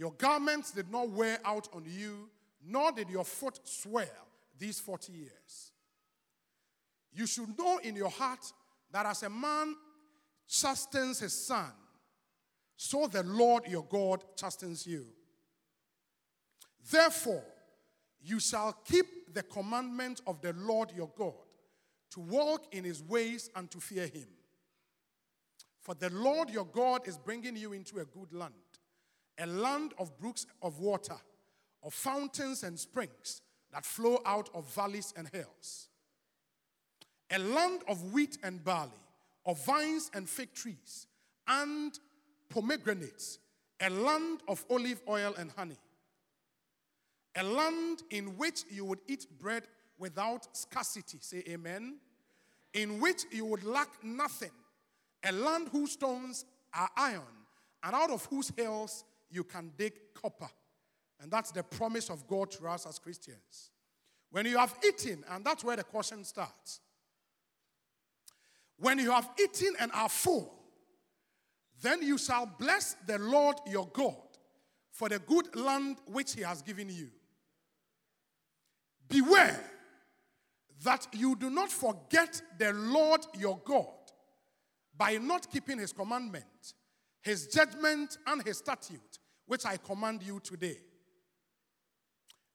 Your garments did not wear out on you, nor did your foot swell these 40 years. You should know in your heart that as a man chastens his son, so the Lord your God chastens you. Therefore, you shall keep the commandment of the Lord your God to walk in his ways and to fear him. For the Lord your God is bringing you into a good land, a land of brooks of water, of fountains and springs that flow out of valleys and hills, a land of wheat and barley, of vines and fig trees, and pomegranates, a land of olive oil and honey, a land in which you would eat bread without scarcity. Say amen. In which you would lack nothing. A land whose stones are iron, and out of whose hills you can dig copper. And that's the promise of God to us as Christians. When you have eaten, and that's where the question starts. When you have eaten and are full, then you shall bless the Lord your God for the good land which he has given you. Beware that you do not forget the Lord your God by not keeping his commandment, his judgment, and his statute, which I command you today.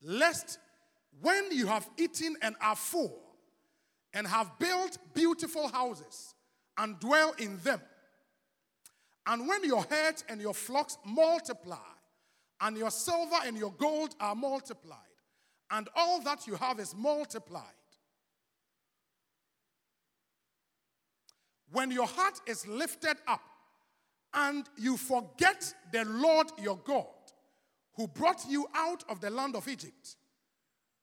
Lest when you have eaten and are full, and have built beautiful houses and dwell in them, and when your herds and your flocks multiply, and your silver and your gold are multiplied, and all that you have is multiplied, when your heart is lifted up and you forget the Lord your God, who brought you out of the land of Egypt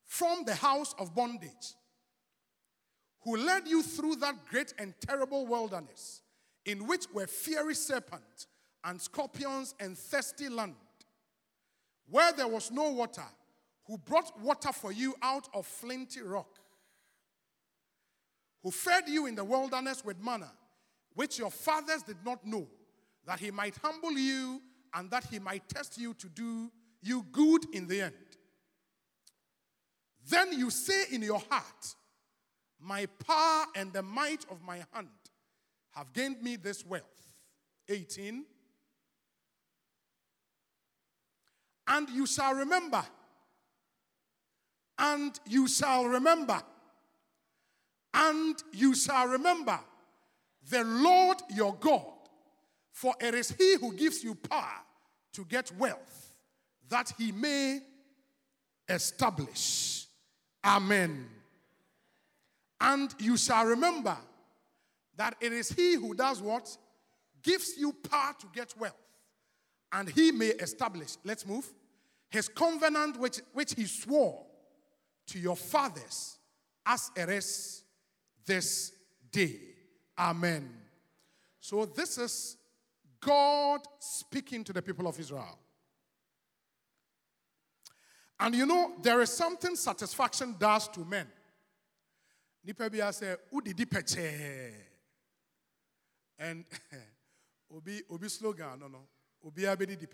from the house of bondage, who led you through that great and terrible wilderness, in which were fiery serpents and scorpions and thirsty land, where there was no water, who brought water for you out of flinty rock, who fed you in the wilderness with manna, which your fathers did not know, that he might humble you and that he might test you to do you good in the end. Then you say in your heart, My power and the might of my hand have gained me this wealth. 18. And you shall remember, and you shall remember, and you shall remember the Lord your God, for it is He who gives you power to get wealth, that He may establish. Amen. And you shall remember that it is He who does what? Gives you power to get wealth, and He may establish. Let's move. His covenant, which, which He swore to your fathers, as it is this day. Amen. So, this is God speaking to the people of Israel. And you know, there is something satisfaction does to men. Nipa bi. And obi obi slogan no no. Obi abedi di.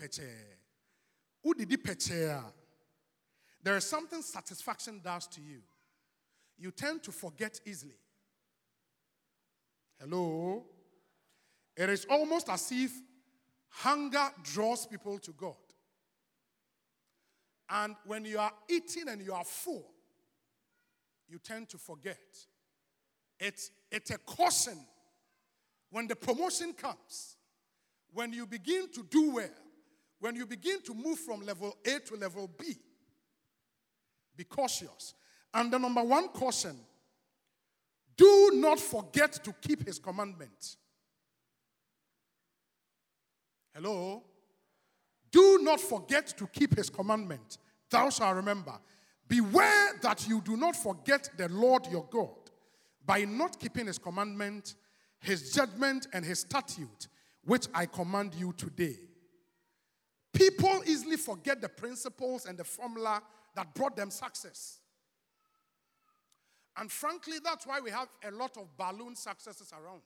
There is something satisfaction does to you. You tend to forget easily. Hello? It is almost as if hunger draws people to God. And when you are eating and you are full, you tend to forget. It's, it's a caution when the promotion comes, when you begin to do well, when you begin to move from level A to level B. Be cautious. And the number one caution do not forget to keep his commandments. Hello? Do not forget to keep his commandment. Thou shalt remember. Beware that you do not forget the Lord your God by not keeping his commandment, his judgment, and his statute, which I command you today. People easily forget the principles and the formula that brought them success. And frankly, that's why we have a lot of balloon successes around.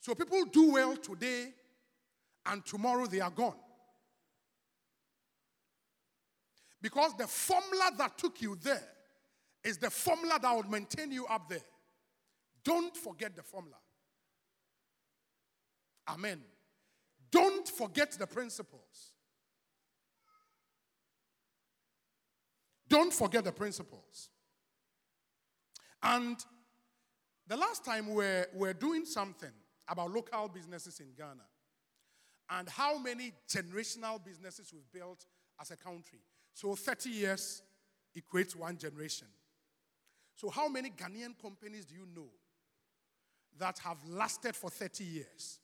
So people do well today, and tomorrow they are gone. Because the formula that took you there is the formula that will maintain you up there. Don't forget the formula. Amen. Don't forget the principles. Don't forget the principles. And the last time we're, we're doing something about local businesses in Ghana and how many generational businesses we've built as a country. So 30 years equates one generation. So, how many Ghanaian companies do you know that have lasted for 30 years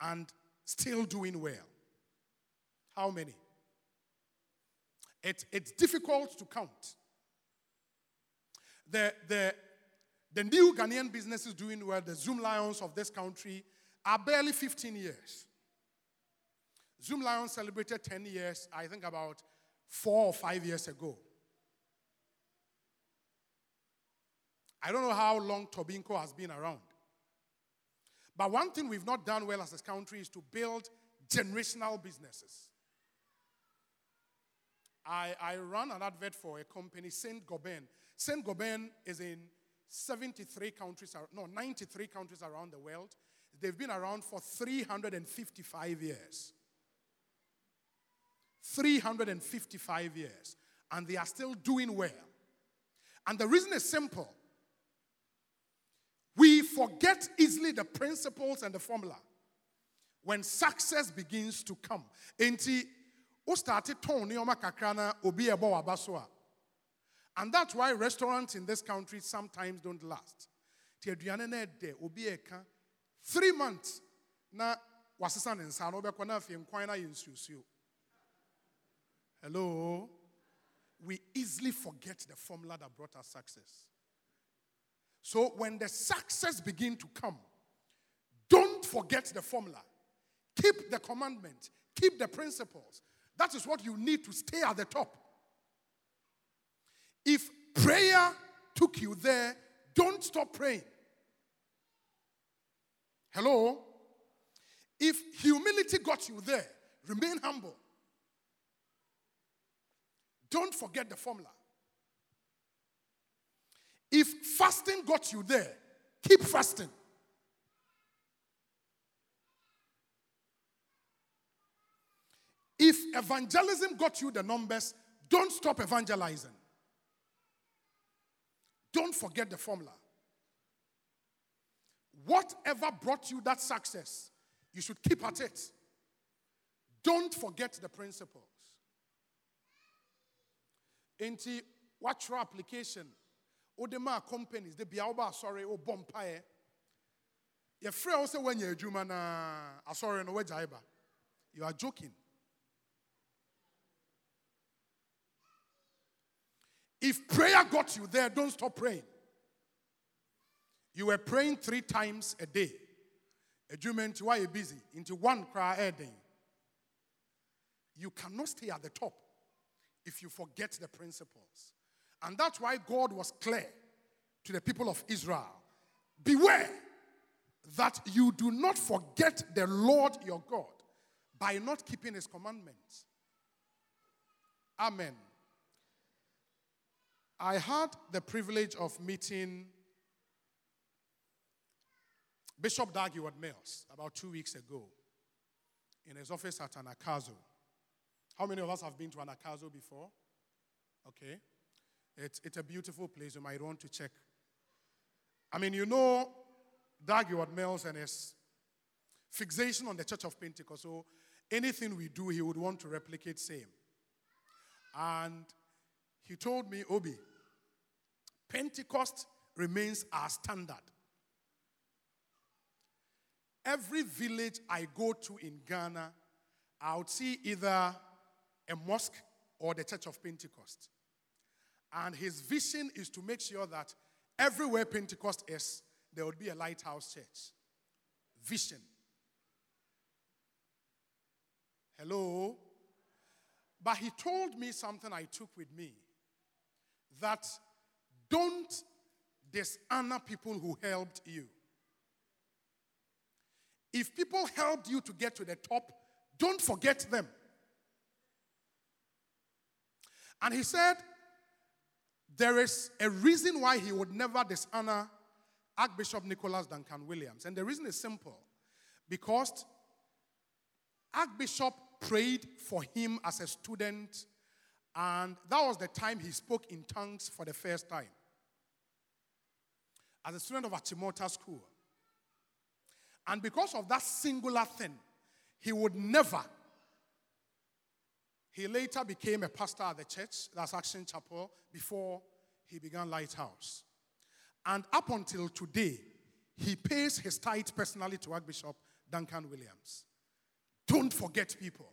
and still doing well? How many? It, it's difficult to count. The, the, the new Ghanaian businesses doing well, the Zoomlions of this country, are barely 15 years. Zoomlion celebrated 10 years, I think about four or five years ago. I don't know how long Tobinco has been around. But one thing we've not done well as a country is to build generational businesses. I, I run an advert for a company, Saint Gobain. Saint Gobain is in 73 countries, no, 93 countries around the world. They've been around for 355 years. 355 years. And they are still doing well. And the reason is simple. We forget easily the principles and the formula when success begins to come. Enti, o started tone kakrana obi ebo wabasoa. And that's why restaurants in this country sometimes don't last. Ti aduane de obi eka 3 months na wasesa ne nsa na obekọ na afie nkwan na. Hello. We easily forget the formula that brought us success. So when the success begin to come, don't forget the formula. Keep the commandment. Keep the principles. That is what you need to stay at the top. If prayer took you there, don't stop praying. Hello? If humility got you there, remain humble. Don't forget the formula. If fasting got you there, keep fasting. If evangelism got you the numbers, don't stop evangelizing. Don't forget the formula. Whatever brought you that success, you should keep at it. Don't forget the principles. Enti watch application. Odema companies, the biauba sorry o bompae. Your friend also when you're Juma na sorry no jaiba. You are joking. If prayer got you there, don't stop praying. You were praying three times a day. A Juma why you busy into one cry a day. You cannot stay at the top if you forget the principles. And that's why God was clear to the people of Israel Beware that you do not forget the Lord your God by not keeping his commandments. Amen. I had the privilege of meeting Bishop Dag Heward-Mills about two weeks ago in his office at Anagkazo. How many of us have been to Anagkazo before? Okay. It's, it's a beautiful place. You might want to check. I mean, you know, Dag Heward-Mills and his fixation on the Church of Pentecost. So anything we do, he would want to replicate same. And he told me, Obi, Pentecost remains our standard. Every village I go to in Ghana, I would see either a mosque or the Church of Pentecost. And his vision is to make sure that everywhere Pentecost is, there would be a lighthouse church. Vision. Hello? But he told me something I took with me that don't dishonor people who helped you. If people helped you to get to the top, don't forget them. And he said, there is a reason why he would never dishonor Archbishop Nicholas Duncan Williams. And the reason is simple because Archbishop prayed for him as a student, and that was the time he spoke in tongues for the first time. As a student of Achimota School. And because of that singular thing, he would never. He later became a pastor at the church, that's Action Chapel, before he began Lighthouse. And up until today, he pays his tithe personally to Archbishop Duncan Williams. Don't forget people.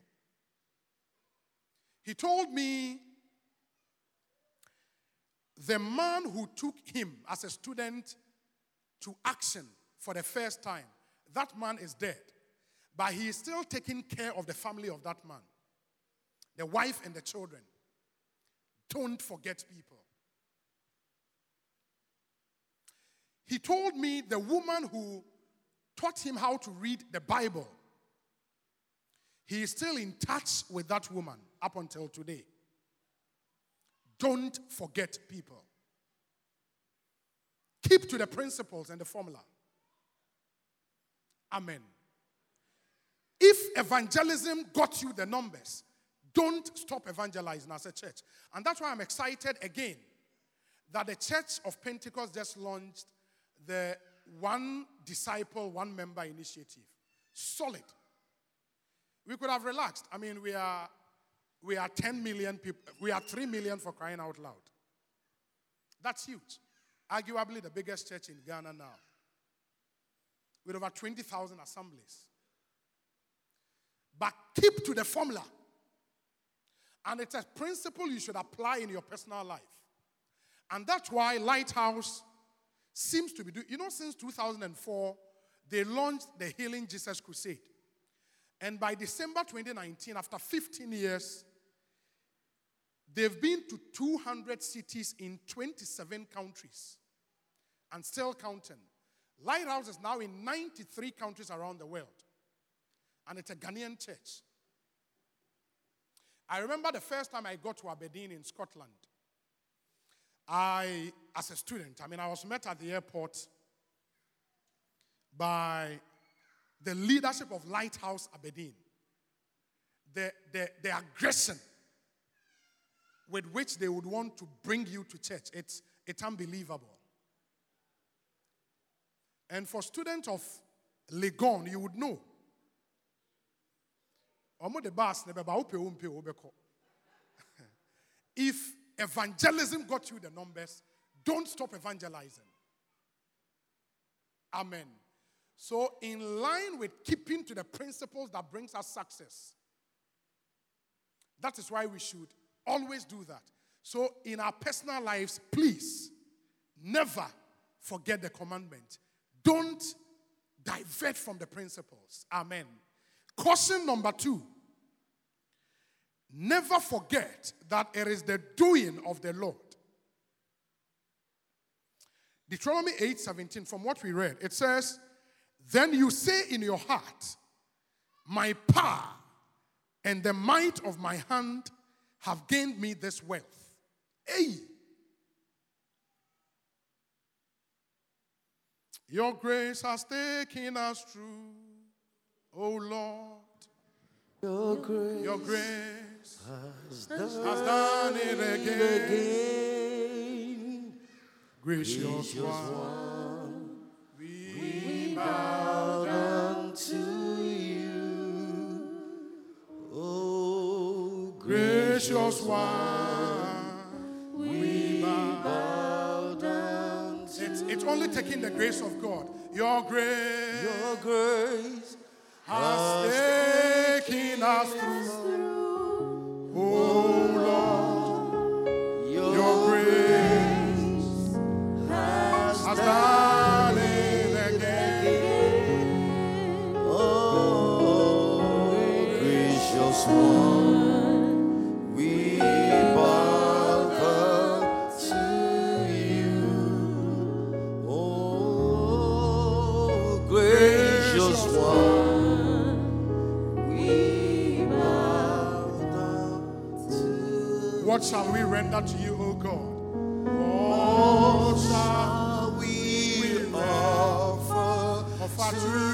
He told me the man who took him as a student to action for the first time, that man is dead. But he is still taking care of the family of that man, the wife and the children. Don't forget people. He told me the woman who taught him how to read the Bible, he is still in touch with that woman up until today. Don't forget people. Keep to the principles and the formula. Amen. If evangelism got you the numbers, don't stop evangelizing as a church. And that's why I'm excited again that the Church of Pentecost just launched the one disciple, one member initiative. Solid. We could have relaxed. I mean, we are we are 10 million people. We are 3 million for crying out loud. That's huge. Arguably the biggest church in Ghana now. With over 20,000 assemblies. But keep to the formula. And it's a principle you should apply in your personal life. And that's why Lighthouse seems to be doing, you know, since 2004, they launched the Healing Jesus Crusade. And by December 2019, after 15 years, they've been to 200 cities in 27 countries and still counting. Lighthouse is now in 93 countries around the world. And it's a Ghanaian church. I remember the first time I got to Aberdeen in Scotland. I, as a student, I mean, I was met at the airport by the leadership of Lighthouse Aberdeen. The, the, the aggression with which they would want to bring you to church, it's, it's unbelievable. And for students of Legon, you would know. if evangelism got you the numbers, don't stop evangelizing. Amen. So, in line with keeping to the principles that brings us success, that is why we should always do that. So, in our personal lives, please never forget the commandment. Don't divert from the principles. Amen. Caution number two Never forget that it is the doing of the Lord. Deuteronomy 8:17, from what we read, it says, Then you say in your heart, My power and the might of my hand have gained me this wealth. Hey! Your grace has taken us through, O Lord. Your grace, Your grace has has done it again. again. Oh, oh, gracious Gracious one, one, we bow down to you. Oh, Gracious one, we bow. bow down to It's, it's only taking the grace of God. Your grace your grace. has taken us through. What shall we render to you, O God? What shall we offer Offer to to you,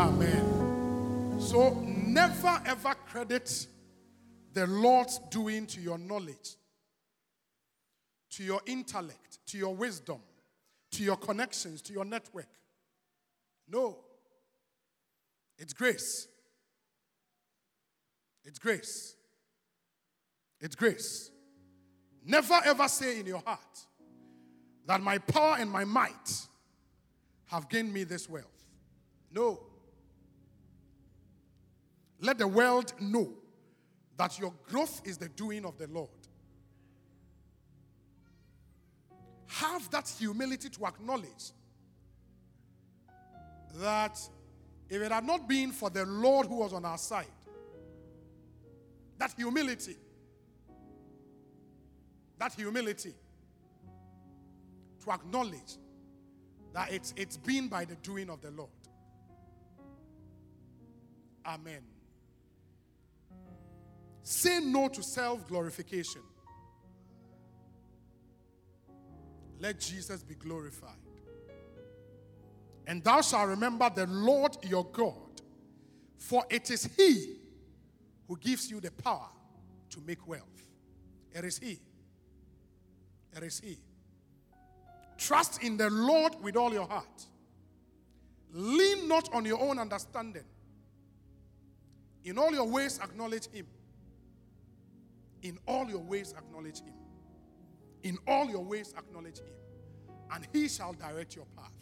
Amen. So never ever credit the Lord's doing to your knowledge, to your intellect, to your wisdom, to your connections, to your network. No. It's grace. It's grace. It's grace. Never ever say in your heart that my power and my might have gained me this wealth. No. Let the world know that your growth is the doing of the Lord. Have that humility to acknowledge that if it had not been for the Lord who was on our side, that humility, that humility to acknowledge that it's, it's been by the doing of the Lord. Amen. Say no to self glorification. Let Jesus be glorified. And thou shalt remember the Lord your God, for it is He who gives you the power to make wealth. It is He. It is He. Trust in the Lord with all your heart. Lean not on your own understanding. In all your ways, acknowledge Him. In all your ways, acknowledge Him. In all your ways, acknowledge Him. And He shall direct your path.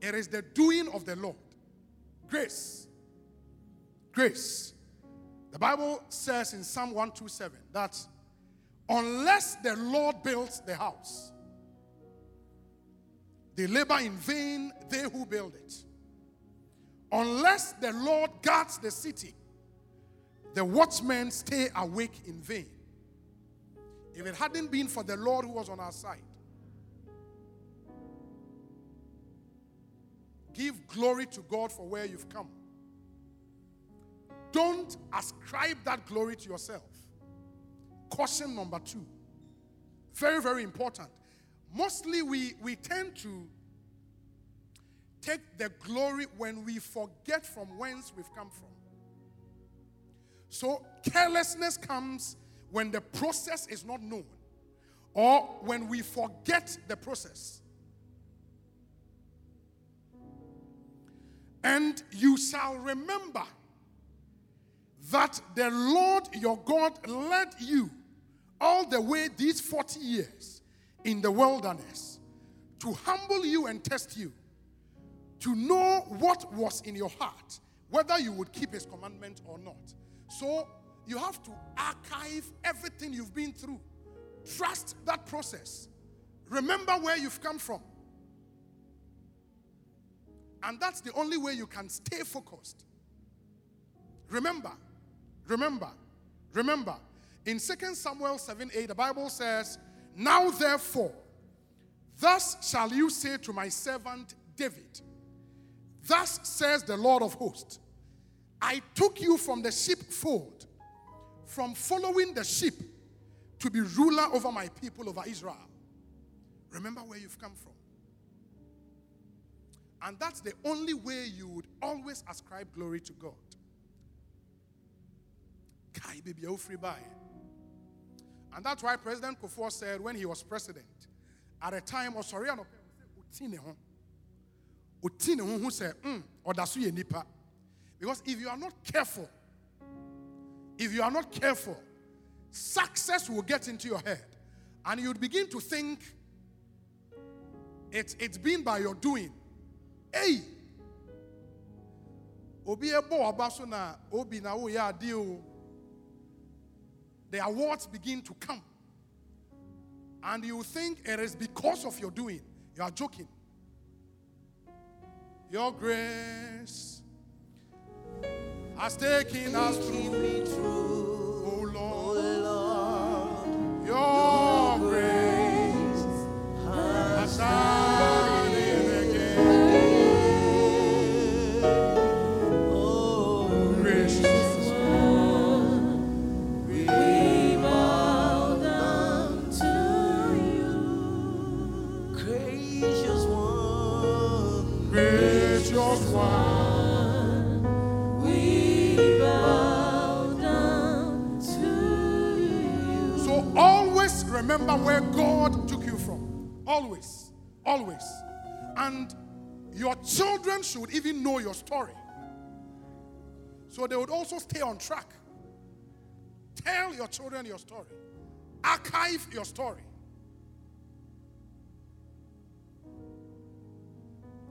It is the doing of the Lord. Grace. Grace. The Bible says in Psalm 127 that unless the Lord builds the house, they labor in vain, they who build it. Unless the Lord guards the city, the watchmen stay awake in vain. If it hadn't been for the Lord who was on our side, give glory to God for where you've come. Don't ascribe that glory to yourself. Caution number two. Very, very important. Mostly we, we tend to take the glory when we forget from whence we've come from. So carelessness comes when the process is not known or when we forget the process. And you shall remember that the Lord your God led you all the way these 40 years in the wilderness to humble you and test you, to know what was in your heart, whether you would keep his commandment or not. So you have to archive everything you've been through. Trust that process. Remember where you've come from. And that's the only way you can stay focused. Remember, remember, remember. In 2 Samuel 7 8, the Bible says, Now therefore, thus shall you say to my servant David, Thus says the Lord of hosts, I took you from the sheepfold, from following the sheep, to be ruler over my people, over Israel. Remember where you've come from. And that's the only way you would always ascribe glory to God. Oh. And that's why President Kufuor said when he was president, at a time, or sorry, no, Utine who said, mm. Because if you are not careful, if you are not careful, success will get into your head. And you'd begin to think it's, it's been by your doing. Hey! Obi ebo abaso na obi. The awards begin to come. And you think it is because of your doing. You are joking. Your grace has taken us through. Oh, oh Lord, your grace has So they would also stay on track. Tell your children your story. Archive your story.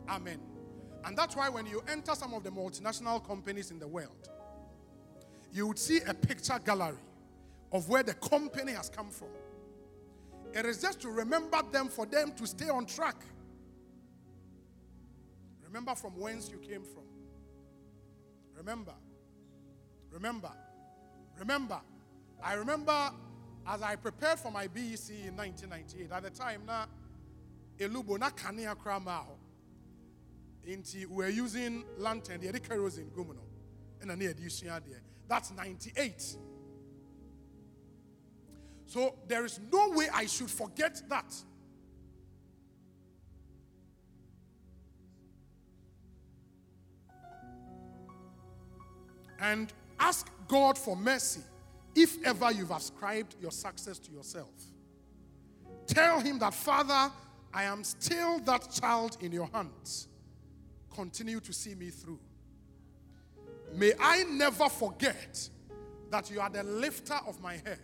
Amen. And that's why when you enter some of the multinational companies in the world, you would see a picture gallery of where the company has come from. It is just to remember them for them to stay on track. Remember from whence you came from. Remember. Remember. Remember. I remember as I prepared for my BEC in 1998, at the time, na elubo na kanea krama ho. Inti we were using lantern, the kerosene gumuno. And near the That's 98. So there is no way I should forget that. And ask God for mercy if ever you've ascribed your success to yourself. Tell Him that, Father, I am still that child in your hands. Continue to see me through. May I never forget that you are the lifter of my head.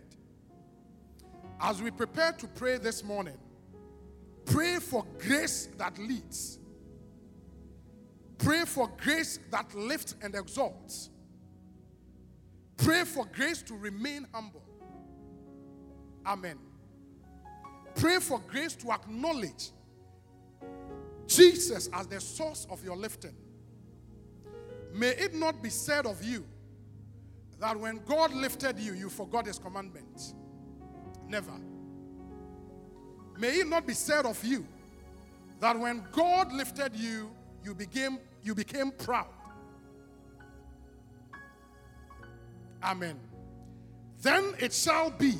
As we prepare to pray this morning, pray for grace that leads. Pray for grace that lifts and exalts. Pray for grace to remain humble. Amen. Pray for grace to acknowledge Jesus as the source of your lifting. May it not be said of you that when God lifted you, you forgot his commandments. Never. May it not be said of you that when God lifted you, you became you became proud. Amen. Then it shall be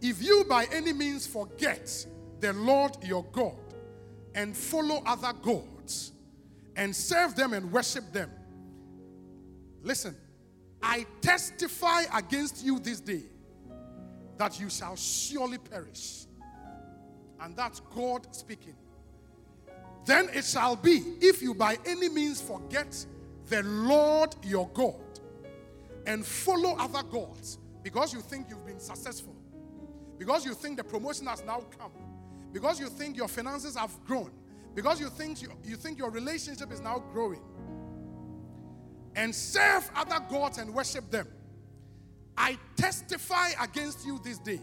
if you by any means forget the Lord your God and follow other gods and serve them and worship them. Listen, I testify against you this day that you shall surely perish. And that's God speaking. Then it shall be if you by any means forget the Lord your God and follow other gods because you think you've been successful, because you think the promotion has now come, because you think your finances have grown, because you think you, you think your relationship is now growing, and serve other gods and worship them. I testify against you this day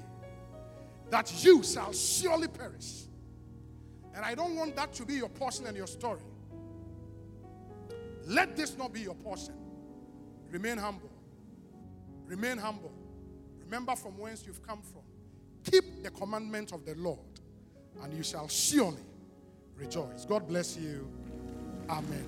that you shall surely perish. And I don't want that to be your portion and your story. Let this not be your portion. Remain humble. Remain humble. Remember from whence you've come from. Keep the commandment of the Lord, and you shall surely rejoice. God bless you. Amen.